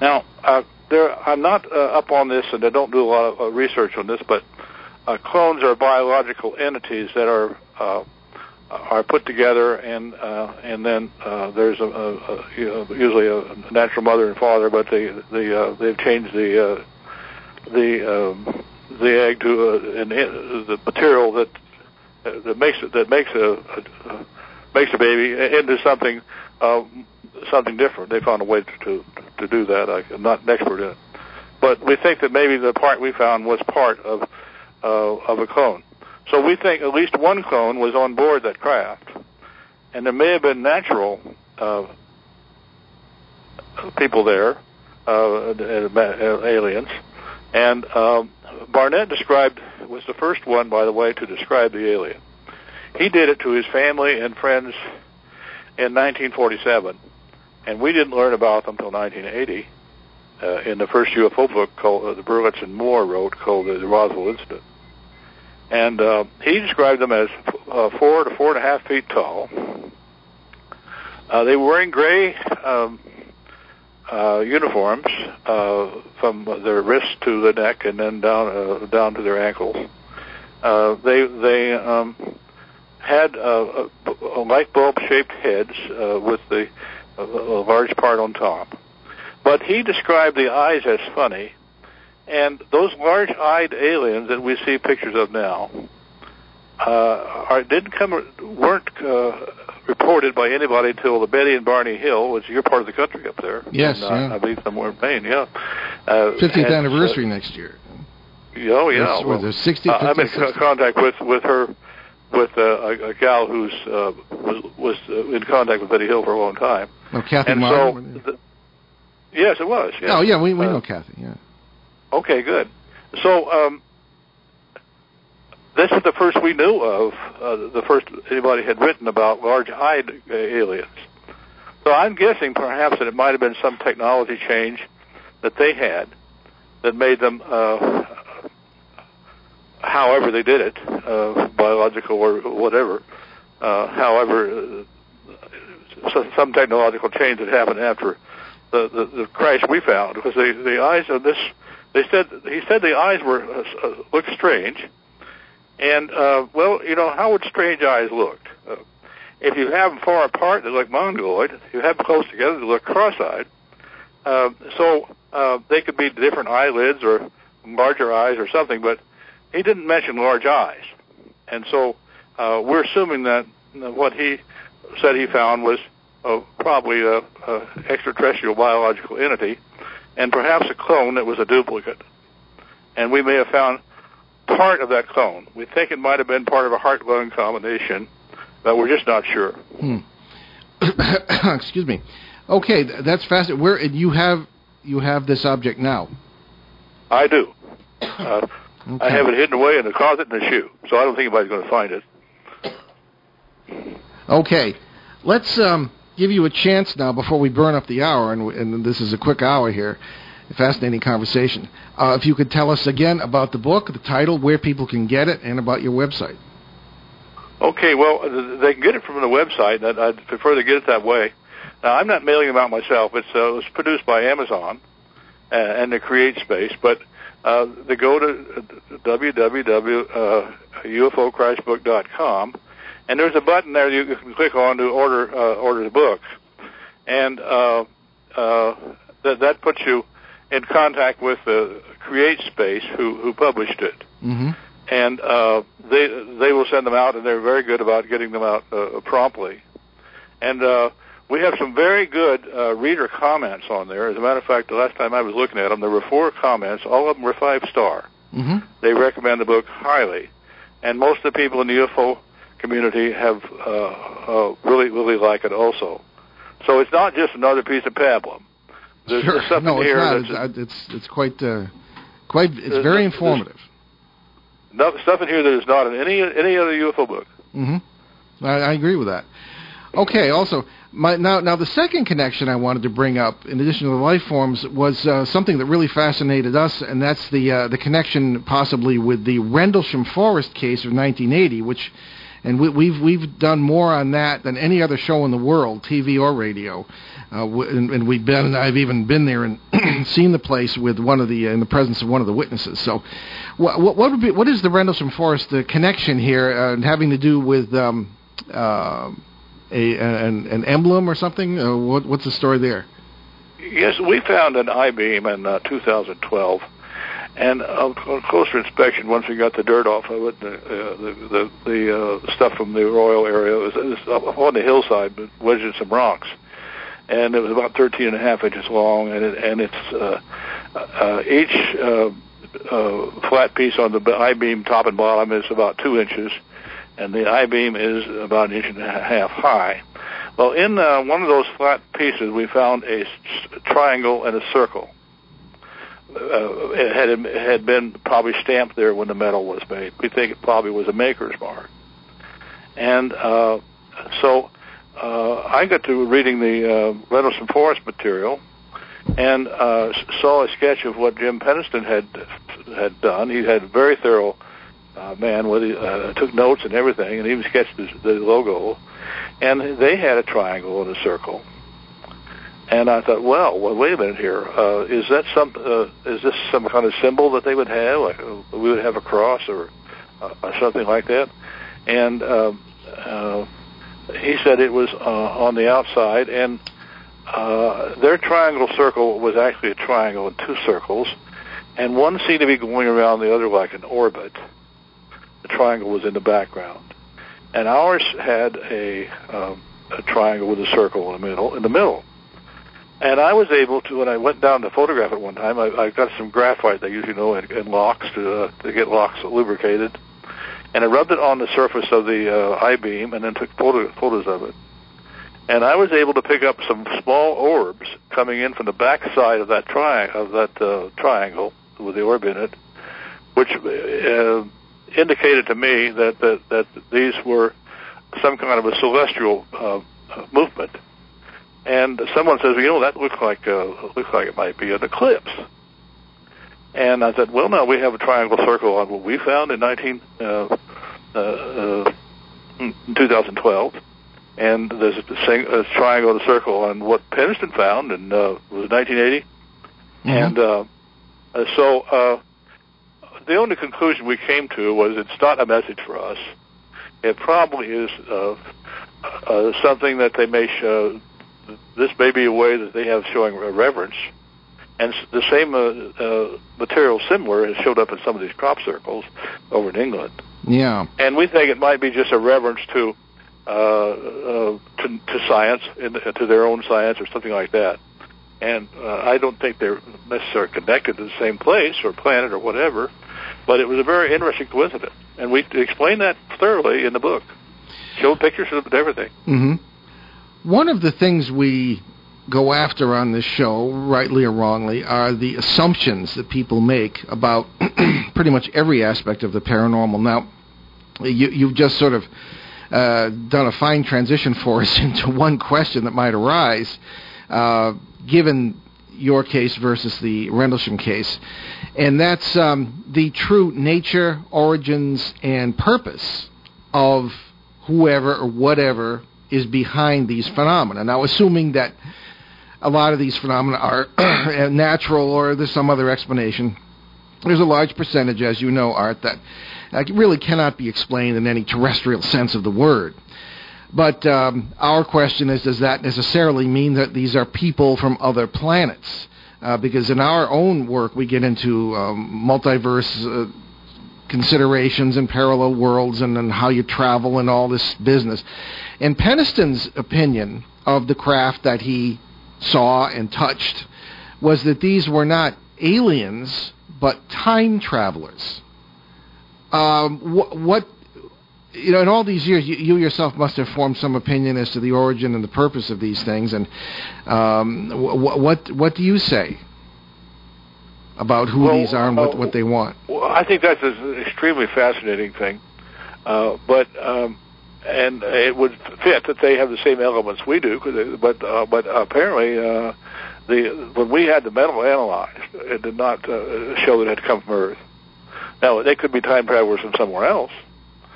Now, uh, there, I'm not uh, up on this, and I don't do a lot of uh, research on this, but uh, clones are biological entities that are uh, are put together, and uh, and then uh, there's a, a, a usually a natural mother and father, but they they uh, they've changed the uh, the um, the egg to uh, an, the material that uh, that makes it that makes a, a makes a baby into something uh, something different. They found a way to to, to do that. I, I'm not an expert in it, but we think that maybe the part we found was part of uh, of a clone. So we think at least one clone was on board that craft, and there may have been natural uh, people there, uh, uh, aliens. And um, Barnett described was the first one, by the way, to describe the alien. He did it to his family and friends in 1947, and we didn't learn about them until 1980 uh, in the first UFO book called uh, the Berlitz and Moore wrote called the Roswell Incident. And uh, he described them as uh, four to four and a half feet tall. Uh, they were wearing gray um, uh, uniforms uh, from their wrists to the neck, and then down uh, down to their ankles. Uh, they they um, had uh, a, a light bulb shaped heads uh, with the a large part on top. But he described the eyes as funny, and those large-eyed aliens that we see pictures of now uh, are, didn't come weren't uh, reported by anybody until the Betty and Barney Hill, which you're part of the country up there. Yes, and, uh, yeah. I believe somewhere in Maine. Yeah, uh, 50th and, anniversary next year. Uh, oh yeah, That's- well, was there 60, uh, I'm in 60? contact with with her with uh, a, a gal who's uh, was was uh, in contact with Betty Hill for a long time. Oh, Kathy and so, the, yes, it was. Oh, yeah, we, we Uh, know Kathy, yeah. Okay, good. So um, this is the first we knew of. Uh, the first anybody had written about large-eyed aliens. So I'm guessing perhaps that it might have been some technology change that they had that made them, uh, however they did it, uh, biological or whatever. Uh, however, uh, some technological change that happened after the, the, the crash we found because the the eyes of this they said he said the eyes were uh, uh, looked strange, and uh, well, you know how would strange eyes look? Uh, if you have them far apart, they look mongoloid. If you have them close together, they look cross-eyed. Uh, so uh, they could be different eyelids or larger eyes or something, but he didn't mention large eyes, and so uh, we're assuming that what he said he found was uh, probably a, a extraterrestrial biological entity, and perhaps a clone that was a duplicate. And we may have found part of that clone. We think it might have been part of a heart-lung combination, but we're just not sure. Hmm. Excuse me. Okay, that's fascinating. Where you have you have this object now? I do. Uh, okay. I have it hidden away in the closet in the shoe, so I don't think anybody's going to find it. Okay, let's um, give you a chance now before we burn up the hour, and, and this is a quick hour here. Fascinating conversation. Uh, if you could tell us again about the book, the title, where people can get it, and about your website. Okay, well, they can get it from the website. I'd prefer to get it that way. Now, I'm not mailing them out myself. It's uh, it was produced by Amazon uh, and the Create Space, but uh, they go to www.ufocrashbook.com and there's a button there you can click on to order uh, order the books, and uh, uh, that that puts you in contact with the Create Space who who published it, mm-hmm. and uh, they they will send them out, and they're very good about getting them out uh, promptly, and. Uh, we have some very good uh, reader comments on there. As a matter of fact, the last time I was looking at them, there were four comments. All of them were five star. Mm-hmm. They recommend the book highly, and most of the people in the UFO community have uh, uh, really really like it also. So it's not just another piece of pablum. There's, sure. there's something no, it's here not. It's, it's, it's it's quite uh, quite it's very informative. No, stuff in here that is not in any any other UFO book. Mm-hmm. I, I agree with that. Okay. Also, my, now now the second connection I wanted to bring up, in addition to the life forms, was uh, something that really fascinated us, and that's the uh, the connection possibly with the Rendlesham Forest case of 1980, which and we, we've we've done more on that than any other show in the world, TV or radio. Uh, and, and, we've been, I've even been there and seen the place with one of the, uh, in the presence of one of the witnesses. So, what, what would be, what is the Rendlesham Forest the connection here, uh, having to do with um, uh, a an, an, emblem or something? Uh, what, what's the story there? Yes, we found an I beam in uh, 2012 and on, closer inspection, once we got the dirt off of it, the uh, the the, the uh, stuff from the royal area was, was up on the hillside, but wedged in some rocks, and it was about 13 and a half inches long, and it, and it's uh, uh, each uh, uh, flat piece on the I beam top and bottom is about two inches, and the I beam is about an inch and a half high. Well, in uh, one of those flat pieces, we found a triangle and a circle uh, it had had been probably stamped there when the metal was made. We think it probably was a maker's mark, and uh, so uh, I got to reading the uh, Rendlesham Forest material and uh, saw a sketch of what Jim Penniston had had done. He had a very thorough uh, man with uh, took notes and everything, and even sketched the, the logo. And they had a triangle and a circle and I thought, well, well wait a minute here. Uh, is that some? Uh, is this some kind of symbol that they would have? Like uh, we would have a cross or, uh, or something like that. And uh, uh, he said it was uh, on the outside, and uh, their triangle circle was actually a triangle in two circles, and one seemed to be going around the other like an orbit. The triangle was in the background, and ours had a, um, a triangle with a circle in the middle. In the middle and I was able to, when I went down to photograph it one time, I, I got some graphite they usually know in, in locks to uh, to get locks lubricated, and I rubbed it on the surface of the uh, I beam, and then took photo, photos of it. And I was able to pick up some small orbs coming in from the back side of that tri- of that uh, triangle with the orb in it, which uh, indicated to me that, that that these were some kind of a celestial uh, movement and someone says, well, you know, that looks like uh, looks like it might be an eclipse. And I said, well, no, we have a triangle circle on what we found in 19 uh, uh, uh, 2012, and there's a, sing, a triangle and a circle on what Penniston found in uh, was 1980, mm-hmm. and uh, uh, so uh, the only conclusion we came to was it's not a message for us. It probably is uh, uh, something that they may show. This may be a way that they have showing reverence and the same uh, uh, material similar has showed up in some of these crop circles over in England. Yeah, and we think it might be just a reverence to uh, uh, to, to science, in, to their own science, or something like that. And uh, I don't think they're necessarily connected to the same place or planet or whatever. But it was a very interesting coincidence, and we explain that thoroughly in the book. Show pictures of everything. Mm-hmm. One of the things we go after on this show, rightly or wrongly, are the assumptions that people make about pretty much every aspect of the paranormal. Now, you, you've just sort of uh, done a fine transition for us into one question that might arise, uh, given your case versus the Rendlesham case, and that's um, the true nature, origins, and purpose of whoever or whatever is behind these phenomena. Now, assuming that a lot of these phenomena are natural or there's some other explanation. There's a large percentage, as you know, Art, that really cannot be explained in any terrestrial sense of the word. But um, our question is does that necessarily mean that these are people from other planets? Uh, because in our own work, we get into um, multiverse uh, considerations and parallel worlds and, and how you travel and all this business. In Penniston's opinion of the craft that he saw and touched was that these were not aliens but time travelers. Um, what, what, you know, in all these years, you, you, yourself must have formed some opinion as to the origin and the purpose of these things. And um, wh- what what do you say about who well, these are and what, uh, what they want? Well, I think that's an extremely fascinating thing. Uh, but um, and it would fit that they have the same elements we do. They, but uh, but apparently, uh, the when we had the metal analyzed, it did not uh, show that it had come from Earth. Now they could be time travelers from somewhere else.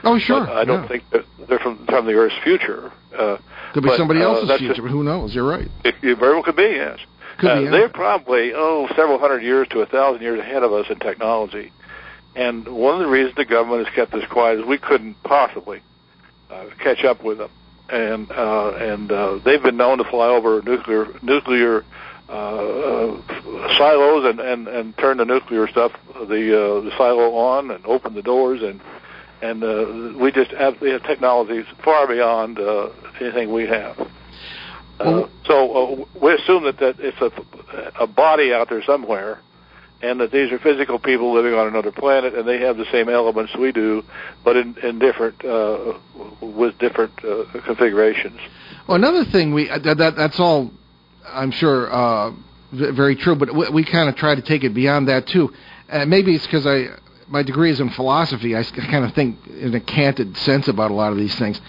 Oh sure. I don't yeah. think they're from from the Earth's future. Uh, could be but, somebody uh, else's future, just, but who knows? You're right. It, it very well could be. Yes. Uh. They're probably oh several hundred years to a thousand years ahead of us in technology. And one of the reasons the government has kept this quiet is we couldn't possibly uh, catch up with them, and uh, and uh, they've been known to fly over nuclear nuclear uh, uh, silos and, and and turn the nuclear stuff the uh, the silo on and open the doors and and uh, we just have, we have technologies far beyond uh, anything we have. Uh, so uh, we assume that, that it's a, a body out there somewhere and that these are physical people living on another planet, and they have the same elements we do, but in, in different uh, with different uh, configurations. Well, another thing we uh, that, that's all, I'm sure, uh, very true. But we, we kind of try to take it beyond that too. Uh, maybe it's because I my degree is in philosophy. I kind of think in a canted sense about a lot of these things.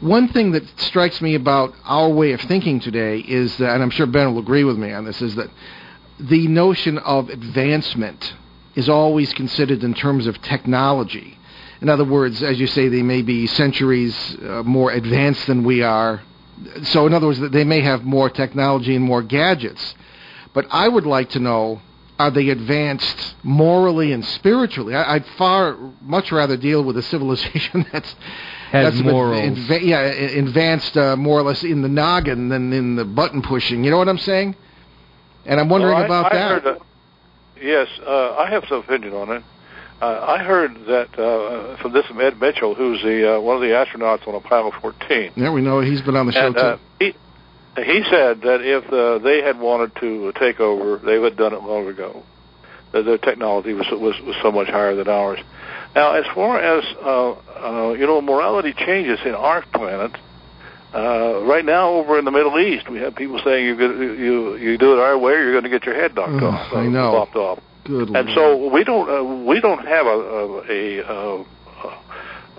One thing that strikes me about our way of thinking today is that, and I'm sure Ben will agree with me on this, is that the notion of advancement is always considered in terms of technology. In other words, as you say, they may be centuries uh, more advanced than we are. So, in other words, they may have more technology and more gadgets. But I would like to know are they advanced morally and spiritually? I, would far much rather deal with a civilization that's has that's morals. Adva- yeah, advanced uh, more or less in the noggin than in the button pushing. You know what I'm saying? And I'm wondering well, I, about I that. Heard, uh, yes, uh, I have some opinion on it. Uh, I heard that uh, from this Ed Mitchell, who's the uh, one of the astronauts on Apollo 14. Yeah, we know he's been on the show and, uh, too. He, he said that if uh, they had wanted to take over, they would have done it long ago. That their technology was was was so much higher than ours. Now, as far as uh, uh, you know, morality changes in our planet. Uh, right now, over in the Middle East, we have people saying you you you do it our way, or you're going to get your head knocked Ugh, off, uh, I know. lopped off. Good and Lord. so we don't uh, we don't have a a, a,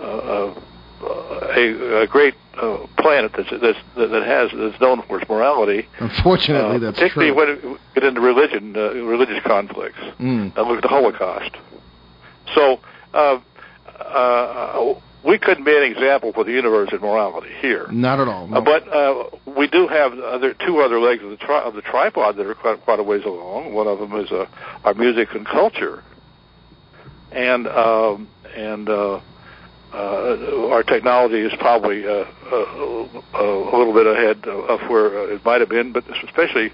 a, a a, a great uh, planet that's, that's, that has that's known for its morality. Unfortunately, uh, that's particularly true. when it get into religion, uh, religious conflicts. Mm. Look at the Holocaust. So uh, uh, we couldn't be an example for the universe in morality here. Not at all. no. Uh, but uh, we do have other two other legs of the tri- of the tripod that are quite, quite a ways along. One of them is uh, our music and culture, and um, and uh, uh, our technology is probably uh, uh, a little bit ahead of where uh, it might have been, but especially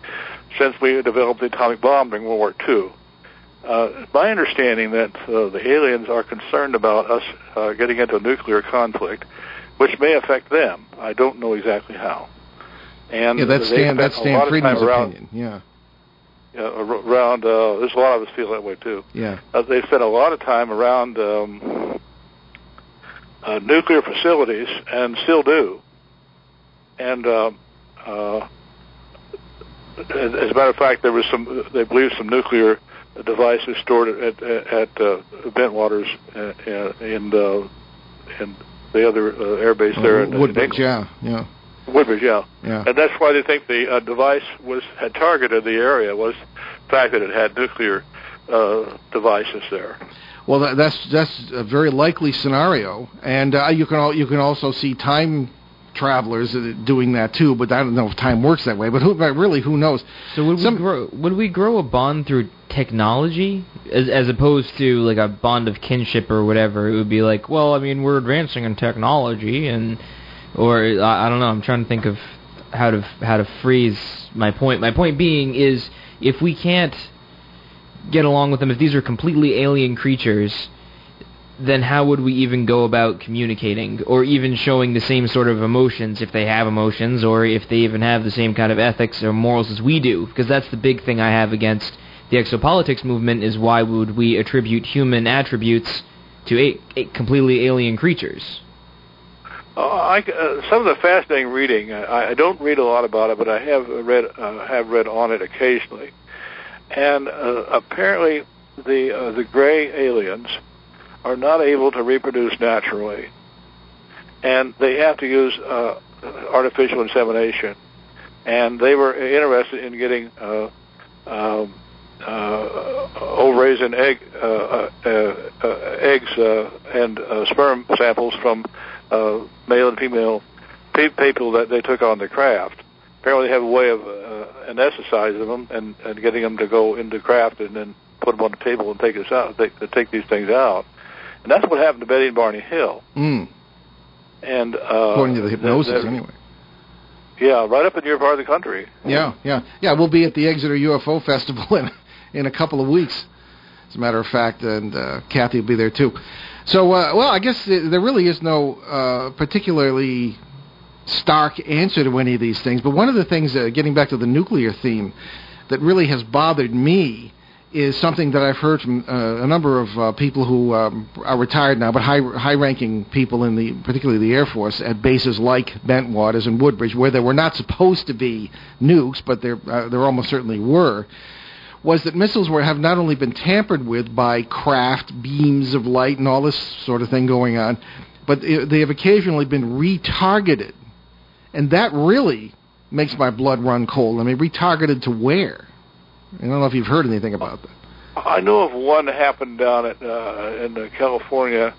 since we developed the atomic bomb during World War II. Uh, my understanding that uh, the aliens are concerned about us uh, getting into a nuclear conflict, which may affect them. I don't know exactly how. And yeah, that's Stan. That's Stan lot Friedman's around, opinion. Yeah, uh, ar- around. Uh, there's a lot of us feel that way too. yeah. Uh, they spent a lot of time around um, uh, nuclear facilities, and still do. And uh, uh, as as a matter of fact, there was some. They believe some nuclear devices stored at at, at uh, Bentwaters uh, in uh, in the other uh, air base there in, Uh, Woodbridge. in Yeah, yeah, Woodbridge, yeah. yeah. And that's why they think the uh, device was had targeted the area was the fact that it had nuclear uh, devices there. Well, that, that's that's a very likely scenario, and uh, you can al- you can also see time travelers doing that too. But I don't know if time works that way. But who, really, who knows? So would Some- we grow? Would we grow a bond through technology, as as opposed to like a bond of kinship or whatever? It would be like, well, I mean, we're advancing in technology, and or I, I don't know. I'm trying to think of how to how to phrase my point. My point being is, if we can't get along with them, if these are completely alien creatures, then how would we even go about communicating or even showing the same sort of emotions if they have emotions or if they even have the same kind of ethics or morals as we do? Because that's the big thing I have against the exopolitics movement is why would we attribute human attributes to a, a completely alien creatures? Uh, I, uh, some of the fascinating reading. I, I don't read a lot about it, but I have read uh, have read on it occasionally. And uh, apparently, the uh, the gray aliens are not able to reproduce naturally, and they have to use uh, artificial insemination. And they were interested in getting uh, um, uh, ovaries and egg uh, uh, uh, eggs uh, and uh, sperm samples from uh, male and female pe- people that they took on the craft. Apparently, they have a way of uh, anesthetizing them and, and getting them to go into craft and then put them on the table and take us out, take, take these things out. And that's what happened to Betty and Barney Hill. Mm. And uh, According to the hypnosis, that- anyway. Yeah, right up in your part of the country. Yeah, yeah, yeah. We'll be at the Exeter UFO Festival in in a couple of weeks, as a matter of fact, and uh, Kathy will be there too. So, uh, well, I guess uh, there really is no uh, particularly stark answer to any of these things. But one of the things, getting back to the nuclear theme, that really has bothered me is something that I've heard from uh, a number of uh, people who um, are retired now, but high, high-ranking people in the, particularly the Air Force, at bases like Bentwaters and Woodbridge, where there were not supposed to be nukes, but there uh, there almost certainly were. Was that missiles were have not only been tampered with by craft, beams of light, and all this sort of thing going on, but they have occasionally been retargeted, and that really makes my blood run cold. I mean, retargeted to where? I don't know if you've heard anything about that. I know of one that happened down at uh, in uh, California,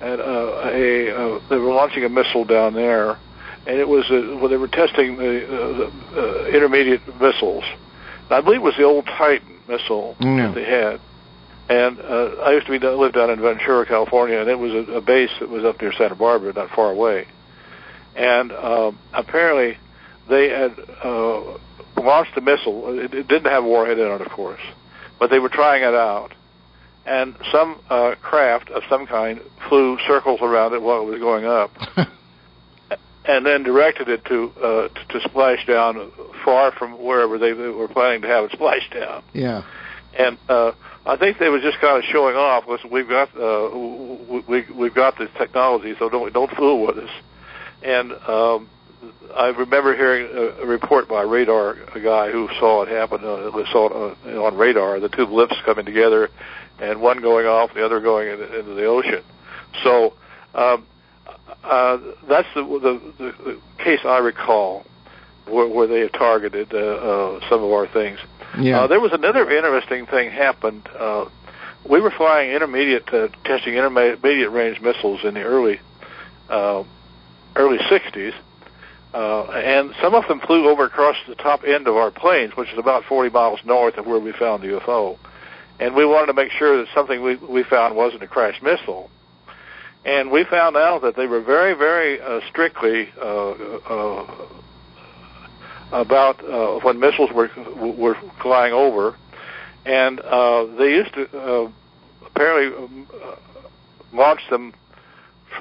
and uh, a uh, they were launching a missile down there, and it was uh, well, they were testing the, uh, the uh, intermediate missiles. And I believe it was the old Titan missile that they had. And uh, I used to be live down in Ventura, California, and it was a, a base that was up near Santa Barbara, not far away. And um, apparently, they had uh, launched a missile. It, it didn't have a warhead in it, of course, but they were trying it out. And some uh, craft of some kind flew circles around it while it was going up, and then directed it to uh, to, to splash down far from wherever they were planning to have it splash down. yeah. And uh, I think they were just kind of showing off. Listen, we've got uh, we we've got this technology, so don't don't fool with us. And um, I remember hearing a, a report by a radar a guy who saw it happen. Uh, saw it on, on radar, the two blips coming together, and one going off, the other going into, into the ocean. So um, uh, that's the, the, the, the case I recall where, where they have targeted uh, uh, some of our things. Yeah. Uh, there was another interesting thing happened. Uh, we were flying intermediate, uh, testing intermediate range missiles in the early uh, early 60s, uh, and some of them flew over across the top end of our plains, which is about 40 miles north of where we found the UFO. And we wanted to make sure that something we, we found wasn't a crashed missile. And we found out that they were very, very uh, strictly uh, uh, about uh, when missiles were were flying over, and uh, they used to uh, apparently uh, launch them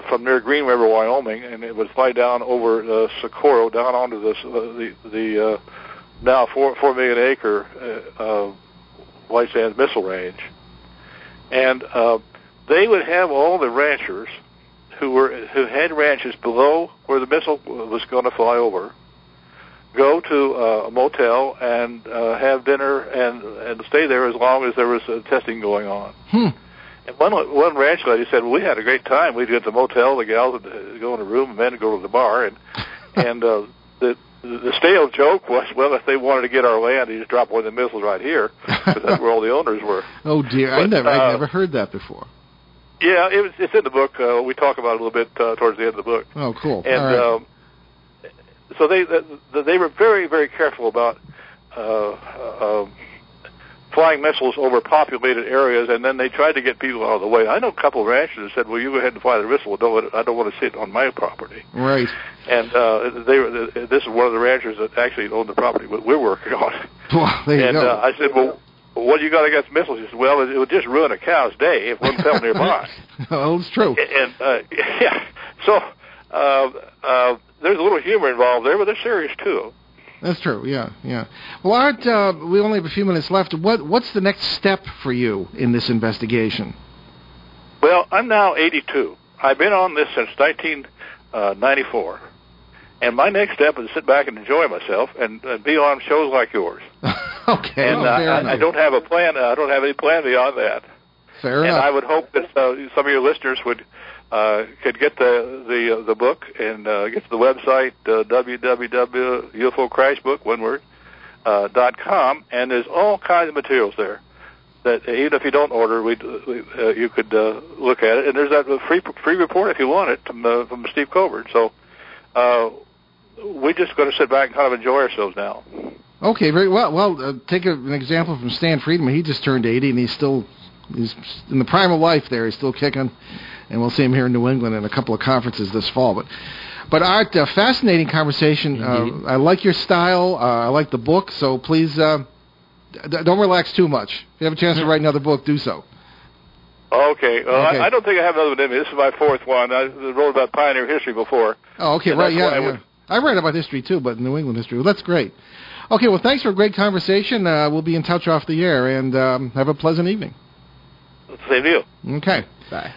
from near Green River, Wyoming, and it would fly down over uh, Socorro down onto this, uh, the the uh, now four four million acre uh, uh, White Sands missile range, and uh, they would have all the ranchers who were who had ranches below where the missile was going to fly over go to uh, a motel and uh, have dinner and and stay there as long as there was uh, testing going on. Hmm. And one one ranch lady said, "Well, we had a great time. We'd get to the motel, the gals would uh, go in a room, and men would go to the bar, and and uh, the the stale joke was, well, if they wanted to get our land, they just drop one of the missiles right here, because that's where all the owners were. Oh dear, I But, never, I uh, never heard that before. Yeah, it was. It's in the book. Uh, we talk about it a little bit uh, towards the end of the book. Oh, cool. and right. um, so they they they were very very careful about uh, uh, flying missiles over populated areas, and then they tried to get people out of the way. I know a couple of ranchers that said, "Well, you go ahead and fly the missile. Don't I don't want to see it on my property." right. And uh, they were this is one of the ranchers that actually owned the property that we're working on. Well, there you and go. uh, I said, "Well." What do you got against missiles? He said, "Well, it, it would just ruin a cow's day if one fell nearby." oh, it's true. and uh, yeah, so uh, uh, there's a little humor involved there, but they're serious too. That's true. Yeah, yeah. Well, Art, uh, we only have a few minutes left. What What's the next step for you in this investigation? Well, I'm now 82. I've been on this since 1994, and my next step is to sit back and enjoy myself and, and be on shows like yours. okay. And oh, uh, I. I don't have a plan. I don't have any plan beyond that. fair and enough. I would hope that uh, some of your listeners would uh, could get the the uh, the book and uh, get to the website uh, www.ufocrashbook one word uh, dot com, and there's all kinds of materials there that uh, even if you don't order, we, we uh, you could uh, look at it. And there's that free free report if you want it from uh, from Steve Colbert. So uh, we're just going to sit back and kind of enjoy ourselves now. Okay, very well. Well, uh, take a, an example from Stan Friedman. He just turned 80, and he's still he's in the prime of life. There, he's still kicking, and we'll see him here in New England in a couple of conferences this fall. But, but Art, uh, fascinating conversation. Uh, I like your style. Uh, I like the book. So please, uh, d- don't relax too much. If you have a chance to write another book, do so. Okay, well, Okay. I, I don't think I have another one in me. This is my fourth one. I wrote about pioneer history before. Oh, okay, right, that's yeah, I yeah. would- I read about history too, but New England history. Well, that's great. Okay, well, thanks for a great conversation. Uh, we'll be in touch off the air, and um, have a pleasant evening. Same to you. Okay. Bye.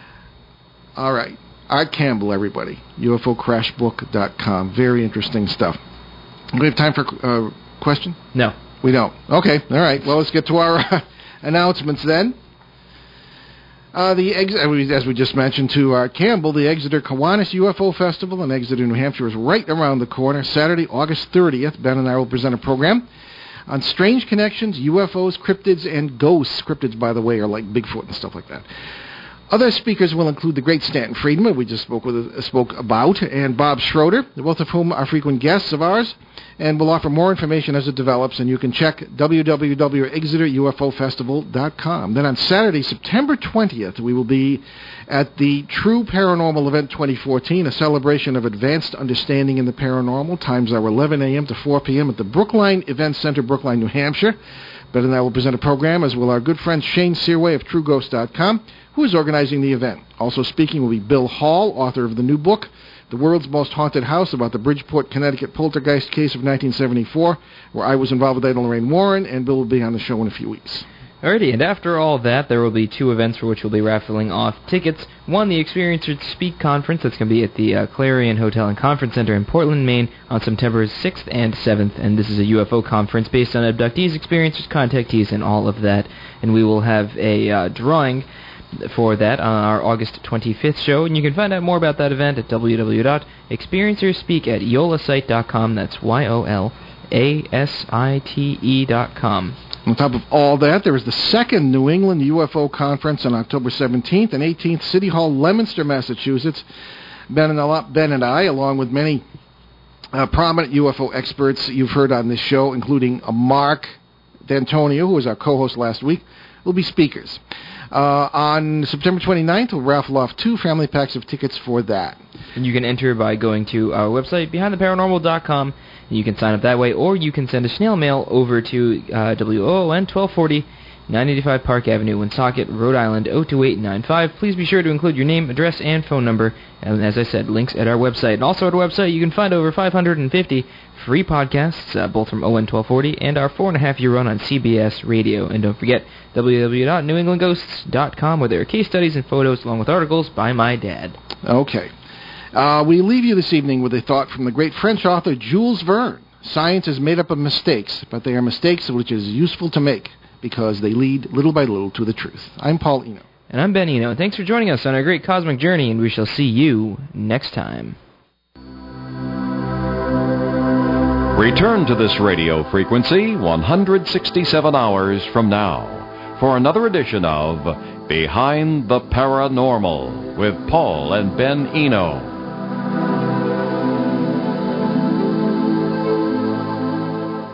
All right. Art Campbell, everybody. UFOCrashbook.com. Very interesting stuff. Do we have time for a uh, question? No. We don't. Okay. All right. Well, let's get to our announcements then. Uh, the ex- as we- as we just mentioned to Art Campbell, the Exeter Kiwanis UFO Festival in Exeter, New Hampshire, is right around the corner. Saturday, August 30th. Ben and I will present a program on strange connections, UFOs, cryptids, and ghosts. Cryptids, by the way, are like Bigfoot and stuff like that. Other speakers will include the great Stanton Friedman, we just spoke with, uh, spoke about, and Bob Schroeder, both of whom are frequent guests of ours, and we'll offer more information as it develops. And you can check www.exeterufofestival.com. Then on Saturday, September 20th, we will be at the True Paranormal Event 2014, a celebration of advanced understanding in the paranormal. Times are 11 a.m. to 4 p.m. at the Brookline Event Center, Brookline, New Hampshire. Ben and I will present a program, as will our good friend Shane Searway of TrueGhost.com, who is organizing the event. Also speaking will be Bill Hall, author of the new book, The World's Most Haunted House, about the Bridgeport, Connecticut poltergeist case of 1974, where I was involved with Ed and Lorraine Warren, and Bill will be on the show in a few weeks. Alrighty, and after all that, there will be two events for which we'll be raffling off tickets. One, the Experiencers Speak Conference, that's going to be at the uh, Clarion Hotel and Conference Center in Portland, Maine, on September 6th and 7th. And this is a UFO conference based on abductees, experiencers, contactees, and all of that. And we will have a uh, drawing for that on our August 25th show, and you can find out more about that event at www.experiencerspeak That's Y-O-L-A-S-I-T-E dot com. On top of all that, there is the second New England UFO conference on October 17th and 18th, City Hall, Leominster, Massachusetts. Ben and, ben and I, along with many uh, prominent UFO experts you've heard on this show, including uh, Marc D'Antonio, who was our co-host last week, will be speakers. Uh, on September 29th, we'll raffle off two family packs of tickets for that. And you can enter by going to our website, behindtheparanormal.com, and you can sign up that way, or you can send a snail mail over to uh, WOON 1240 985 Park Avenue, Woonsocket, Rhode Island 02895. Please be sure to include your name, address, and phone number. And as I said, links at our website. And also at our website, you can find over 550 free podcasts, uh, both from ON 1240 and our four and a half year run on CBS Radio. And don't forget www.newenglandghosts.com, where there are case studies and photos along with articles by my dad. Okay. Uh, we leave you this evening with a thought from the great French author Jules Verne. Science is made up of mistakes, but they are mistakes which is useful to make because they lead little by little to the truth. I'm Paul Eno. And I'm Ben Eno. And thanks for joining us on our great cosmic journey, and we shall see you next time. Return to this radio frequency 167 hours from now for another edition of Behind the Paranormal with Paul and Ben Eno.